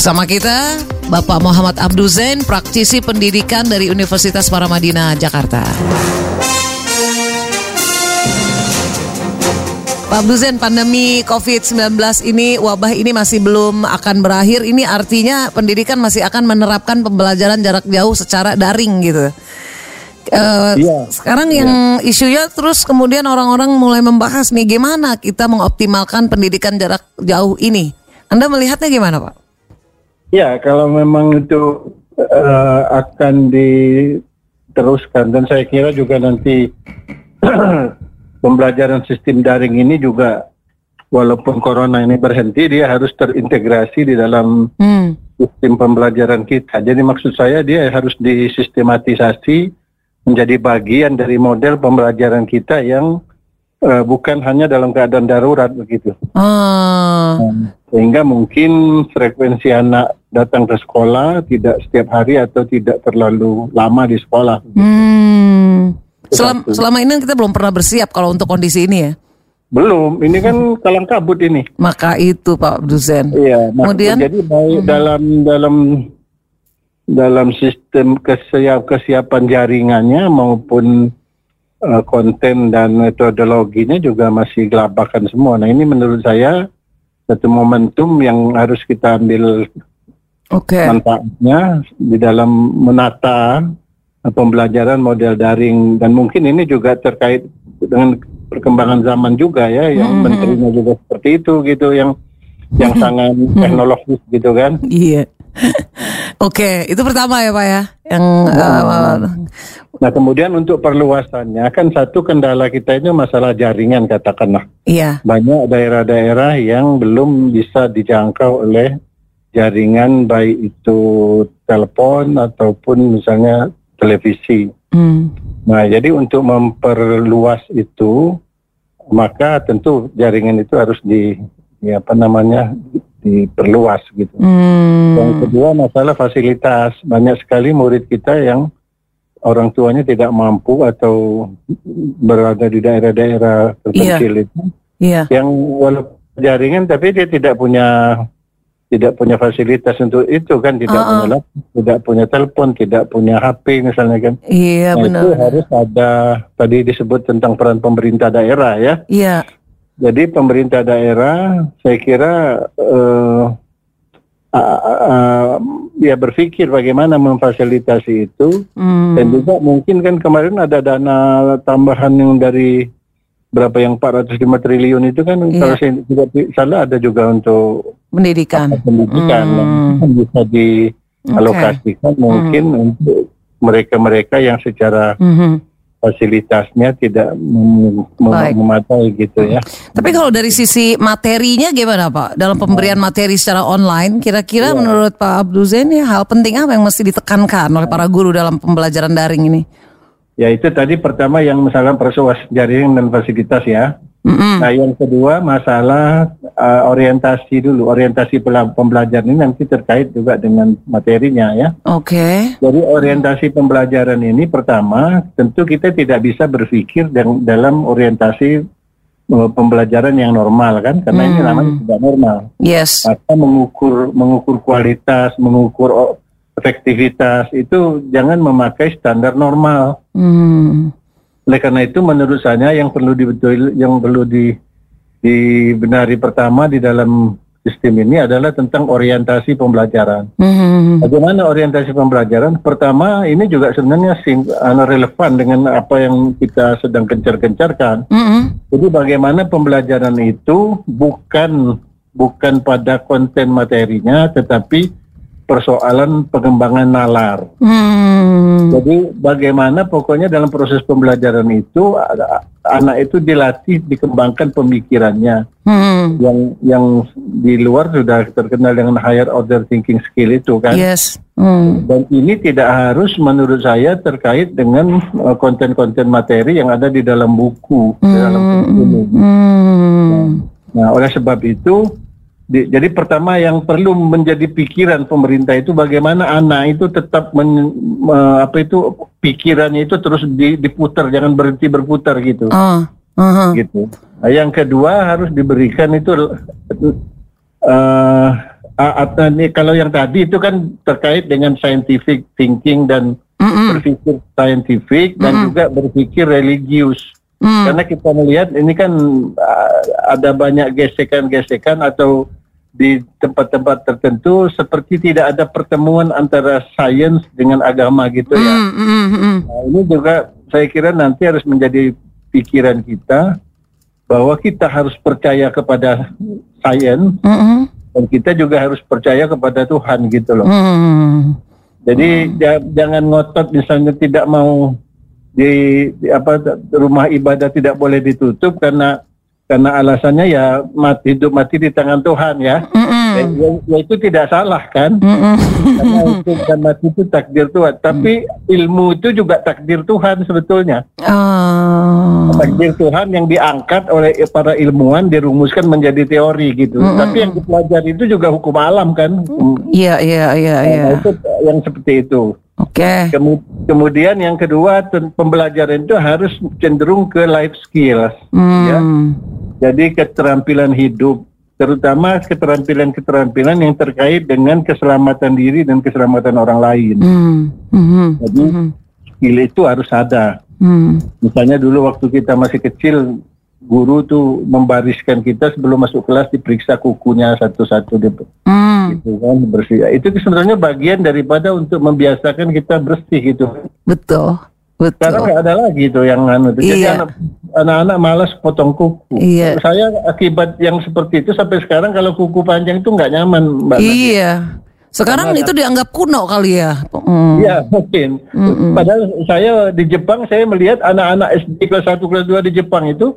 Bersama kita Bapak Muhammad Abdu Zain, praktisi pendidikan dari Universitas Paramadina, Jakarta. Pak Abdu Zain, pandemi COVID-19 ini, wabah ini masih belum akan berakhir. Ini artinya pendidikan masih akan menerapkan pembelajaran jarak jauh secara daring gitu. Uh, iya. Sekarang yang iya. isunya terus kemudian orang-orang mulai membahas nih gimana kita mengoptimalkan pendidikan jarak jauh ini. Anda melihatnya gimana Pak? Ya, kalau memang itu uh, akan diteruskan dan saya kira juga nanti pembelajaran sistem daring ini juga walaupun corona ini berhenti dia harus terintegrasi di dalam hmm. sistem pembelajaran kita. Jadi maksud saya dia harus disistematisasi menjadi bagian dari model pembelajaran kita yang uh, bukan hanya dalam keadaan darurat begitu. Ah. Sehingga mungkin frekuensi anak datang ke sekolah tidak setiap hari atau tidak terlalu lama di sekolah. Hmm. Selama, selama ini kita belum pernah bersiap kalau untuk kondisi ini ya. Belum, ini kan kalang kabut ini. Maka itu Pak Dusen. Iya. Kemudian jadi baik hmm. dalam dalam dalam sistem kesiap kesiapan jaringannya maupun uh, konten dan metodologinya juga masih gelabakan semua. Nah ini menurut saya satu momentum yang harus kita ambil okay. manfaatnya di dalam menata pembelajaran model daring dan mungkin ini juga terkait dengan perkembangan zaman juga ya yang mm-hmm. menterinya juga seperti itu gitu yang yang sangat teknologis gitu kan iya Oke, itu pertama ya Pak ya. Yang nah, uh, nah kemudian untuk perluasannya kan satu kendala kita itu masalah jaringan katakanlah. Iya. Banyak daerah-daerah yang belum bisa dijangkau oleh jaringan baik itu telepon ataupun misalnya televisi. Hmm. Nah, jadi untuk memperluas itu maka tentu jaringan itu harus di ya apa namanya diperluas gitu. Hmm. Yang kedua masalah fasilitas banyak sekali murid kita yang orang tuanya tidak mampu atau berada di daerah-daerah terpencil yeah. itu, yeah. yang walaupun jaringan tapi dia tidak punya tidak punya fasilitas untuk itu kan tidak uh -uh. punya laptop, tidak punya telepon, tidak punya HP misalnya kan. Iya nah, benar. Itu harus ada tadi disebut tentang peran pemerintah daerah ya. Iya. Jadi pemerintah daerah saya kira uh, uh, uh, ya berpikir bagaimana memfasilitasi itu hmm. dan juga mungkin kan kemarin ada dana tambahan yang dari berapa yang 405 triliun itu kan yeah. kalau saya tidak salah ada juga untuk pendidikan. Pendidikan hmm. yang bisa dialokasikan okay. mungkin hmm. untuk mereka-mereka yang secara hmm. fasilitasnya tidak mem mem memadai gitu ya. Tapi kalau dari sisi materinya gimana Pak? Dalam pemberian materi secara online, kira-kira ya. menurut Pak Abdul Zain ya hal penting apa yang mesti ditekankan oleh para guru dalam pembelajaran daring ini? Ya itu tadi pertama yang masalah persuas jaring dan fasilitas ya. Mm-hmm. Nah yang kedua masalah uh, orientasi dulu, orientasi pembelajaran ini nanti terkait juga dengan materinya ya. Oke. Okay. Jadi orientasi pembelajaran ini pertama tentu kita tidak bisa berpikir dalam orientasi uh, pembelajaran yang normal kan, karena mm. ini namanya tidak normal. Yes. Maka mengukur mengukur kualitas, mengukur efektivitas itu jangan memakai standar normal. Hmm. Oleh karena itu menurut saya yang perlu dibetul yang perlu di dibenari pertama di dalam sistem ini adalah tentang orientasi pembelajaran. Hmm. Bagaimana orientasi pembelajaran? Pertama, ini juga sebenarnya sing, anu, relevan dengan apa yang kita sedang kencar-kencarkan. Hmm. Jadi bagaimana pembelajaran itu bukan bukan pada konten materinya, tetapi persoalan pengembangan nalar. Hmm. Jadi bagaimana pokoknya dalam proses pembelajaran itu anak itu dilatih dikembangkan pemikirannya. Hmm. Yang yang di luar sudah terkenal dengan higher order thinking skill itu kan. Yes. Hmm. Dan ini tidak harus menurut saya terkait dengan uh, konten-konten materi yang ada di dalam buku, hmm. di dalam buku. Hmm. Nah, oleh sebab itu jadi pertama yang perlu menjadi pikiran pemerintah itu bagaimana anak itu tetap men, me, apa itu pikirannya itu terus di, diputar jangan berhenti berputar gitu. Uh, uh -huh. Gitu. Nah, yang kedua harus diberikan itu uh, uh, ini kalau yang tadi itu kan terkait dengan scientific thinking dan Mm-mm. berpikir scientific dan Mm-mm. juga berpikir religius. Mm. Karena kita melihat ini kan uh, ada banyak gesekan-gesekan atau di tempat-tempat tertentu seperti tidak ada pertemuan antara sains dengan agama gitu ya. Mm, mm, mm. Nah, ini juga saya kira nanti harus menjadi pikiran kita bahwa kita harus percaya kepada sains Mm, mm. dan kita juga harus percaya kepada Tuhan gitu loh. Mm. Jadi ja- jangan ngotot misalnya tidak mau di, di apa rumah ibadah tidak boleh ditutup karena karena alasannya ya mati hidup mati di tangan Tuhan ya. Mm, mm. Ya, ya- itu tidak salah kan? Mm, mm. Karena hidup dan mati itu takdir Tuhan. Tapi ilmu itu juga takdir Tuhan sebetulnya. Ah. Takdir Tuhan yang diangkat oleh para ilmuwan dirumuskan menjadi teori gitu. Tapi yang dipelajari itu juga hukum alam kan. Iya, iya, iya, iya. Nah, itu yang seperti itu. Oke. Kemu- Kemudian yang kedua pembelajaran itu harus cenderung ke life skills. Ya. Jadi keterampilan hidup, terutama keterampilan-keterampilan yang terkait dengan keselamatan diri dan keselamatan orang lain. Hmm. Hmm. Jadi skill itu harus ada. Hmm. Misalnya dulu waktu kita masih kecil, guru tuh membariskan kita sebelum masuk kelas diperiksa kukunya satu-satu gitu Hmm. kan bersih. Itu sebenarnya bagian daripada untuk membiasakan kita bersih gitu. Betul. Sekarang Betul. nggak ada lagi tuh yang anu tuh. Jadi Iya. anak- anak-anak malas potong kuku. Iya. Saya akibat yang seperti itu sampai sekarang kalau kuku panjang itu nggak nyaman, Mbak. Nadia. Iya. Sekarang itu dianggap kuno kali ya. Hmm. Iya mungkin. Padahal saya di Jepang saya melihat anak-anak SD kelas 1 kelas 2 di Jepang itu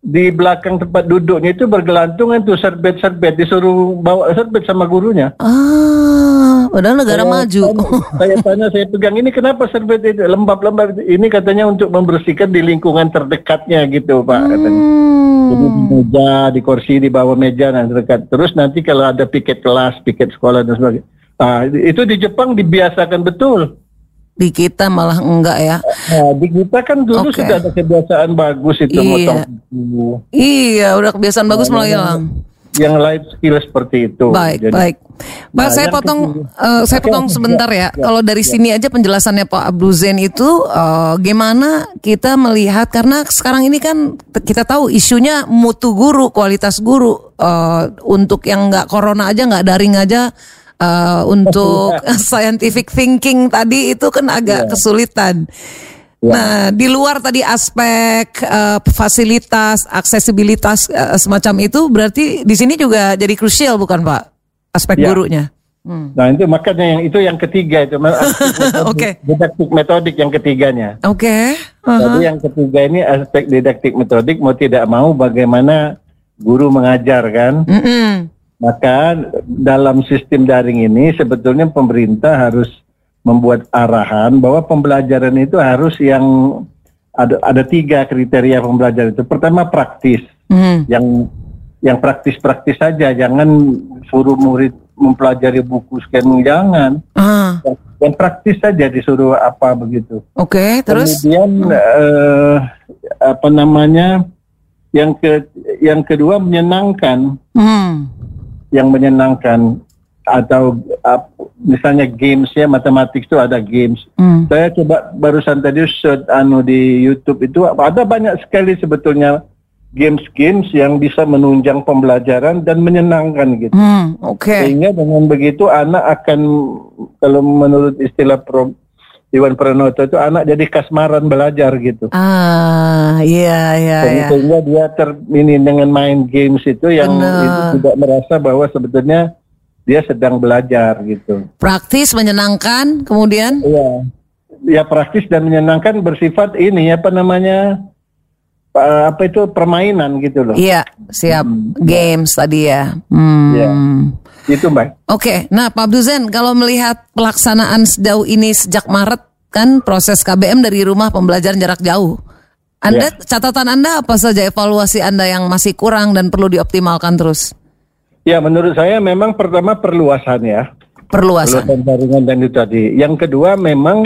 di belakang tempat duduknya itu bergelantungan tuh serbet-serbet disuruh bawa serbet sama gurunya. Ah, padahal negara Saya maju. tanya- Saya tanya, saya pegang ini kenapa serbet itu lembab-lembab? Ini katanya untuk membersihkan di lingkungan terdekatnya gitu, Pak. Katanya. Jadi di Hmm. meja, di kursi, di bawah meja nanti dekat. Terus nanti kalau ada piket kelas, piket sekolah dan sebagainya. Nah, itu di Jepang dibiasakan betul. Di kita malah enggak ya. Nah, di kita kan dulu Oke. sudah ada kebiasaan bagus itu Iya. motong. Iya, udah kebiasaan bagus malah hilang. Yang life skill seperti itu. Baik, Jadi- baik. Pak, Nah, saya potong eh, saya potong sebentar ya, Kalau dari sini aja penjelasannya Pak Abdul Zain itu eh, gimana kita melihat? Karena sekarang ini kan kita tahu isunya mutu guru, kualitas guru. Eh, untuk yang nggak corona aja nggak daring aja eh, untuk scientific thinking tadi itu kan agak kesulitan. Ya. Nah, di luar tadi aspek eh, fasilitas, aksesibilitas eh, semacam itu berarti di sini juga jadi krusial bukan Pak? Aspek Ya. gurunya. Hmm. Nah itu makanya yang itu yang ketiga itu Oke. didaktik metodik yang ketiganya. Oke. Jadi yang ketiga ini aspek didaktik metodik mau tidak mau bagaimana guru mengajar kan. Mm-mm. Maka dalam sistem daring ini sebetulnya pemerintah harus membuat arahan bahwa pembelajaran itu harus yang ada ada tiga kriteria pembelajaran itu. Pertama praktis, Mm. yang yang praktis-praktis saja, jangan suruh murid mempelajari buku sekian jangan. Ah, Yang, yang praktis saja disuruh apa begitu. oke. Terus? Kemudian eh, apa namanya? Yang ke yang kedua menyenangkan Hmm. yang menyenangkan atau ap- misalnya games ya matematik itu ada games. Hmm. Saya coba barusan tadi search anu di YouTube itu ada banyak sekali sebetulnya games-games yang bisa menunjang pembelajaran dan menyenangkan gitu. Hmm. Oke. Sehingga dengan begitu anak akan kalau menurut istilah Prof. Iwan Pranoto itu anak jadi kasmaran belajar gitu. Ah, iya, iya, iya. sehingga dia ter ini dengan main games itu yang itu tidak merasa bahwa sebetulnya dia sedang belajar gitu. Praktis, menyenangkan, kemudian? Iya. Ya praktis dan menyenangkan bersifat ini apa namanya pa- apa itu permainan gitu loh. Iya, siap. Games tadi ya. Hmm. Iya. Itu Mbak. Oke, nah Pak Abdul Zain, kalau melihat pelaksanaan sejauh ini sejak Maret kan proses KBM dari rumah pembelajaran jarak jauh. Anda catatan Anda apa saja evaluasi Anda yang masih kurang dan perlu dioptimalkan terus? Ya menurut saya memang pertama perluasan ya. Perluasan. Perluasan jaringan dan itu tadi. Yang kedua memang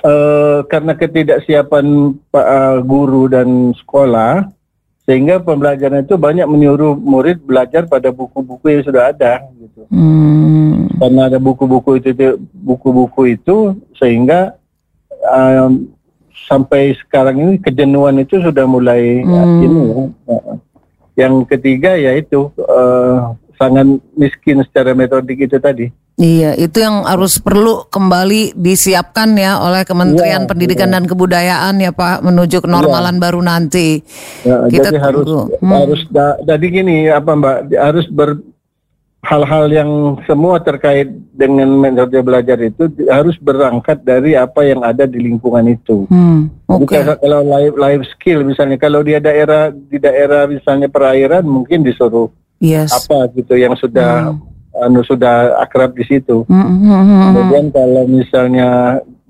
eh, karena ketidaksiapan pa- eh, guru dan sekolah sehingga pembelajaran itu banyak menyuruh murid belajar pada buku-buku yang sudah ada gitu. Hmm. Karena ada buku-buku itu buku-buku itu sehingga um, sampai sekarang ini kejenuhan itu sudah mulai Hmm. ini ya. Yang ketiga yaitu uh, sangat miskin secara metodik itu tadi. Iya, itu yang harus perlu kembali disiapkan ya oleh Kementerian Iya, Pendidikan dan Kebudayaan ya Pak menuju kenormalan baru nanti. Ya, Kita jadi harus. Hmm. harus da- jadi gini apa Mbak harus ber hal-hal yang semua terkait dengan metode belajar itu harus berangkat dari apa yang ada di lingkungan itu. Hmm, Jadi kalau- kalau life, life skill misalnya kalau dia daerah di daerah misalnya perairan mungkin disuruh Yes. apa gitu yang sudah anu sudah akrab di situ. Hmm, hmm, hmm, hmm. Kemudian kalau misalnya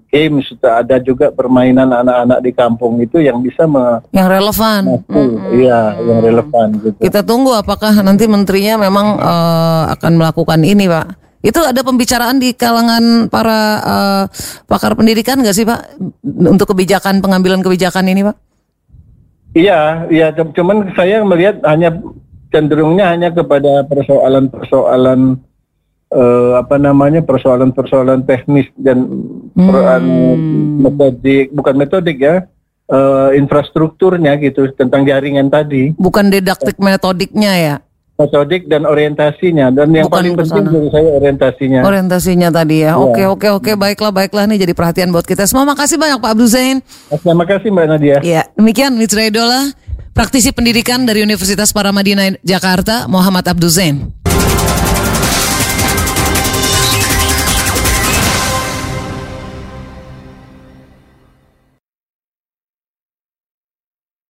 game sudah ada juga permainan anak-anak di kampung itu yang bisa me- Yang relevan. mampu, iya yang relevan gitu. Kita tunggu apakah nanti menterinya memang eh, akan melakukan ini, Pak. Itu ada pembicaraan di kalangan para eh, pakar pendidikan nggak sih, Pak, untuk kebijakan pengambilan kebijakan ini, Pak? Iya, iya. cu- Cuman saya melihat hanya cenderungnya hanya kepada persoalan-persoalan eh, apa namanya persoalan-persoalan teknis dan anu, metodik, bukan metodik ya, eh, infrastrukturnya gitu tentang jaringan tadi, Bukan didaktik metodiknya ya, metodik dan orientasinya. Dan yang Bukan paling penting menurut saya orientasinya. orientasinya tadi ya. Oke, oke, oke, baiklah, baiklah nih jadi perhatian buat kita semua. Makasih banyak Pak Abdul Zain. Terima kasih Mbak Nadia. Ya, demikian Mitra Idola, praktisi pendidikan dari Universitas Paramadina Jakarta, Muhammad Abdul Zain.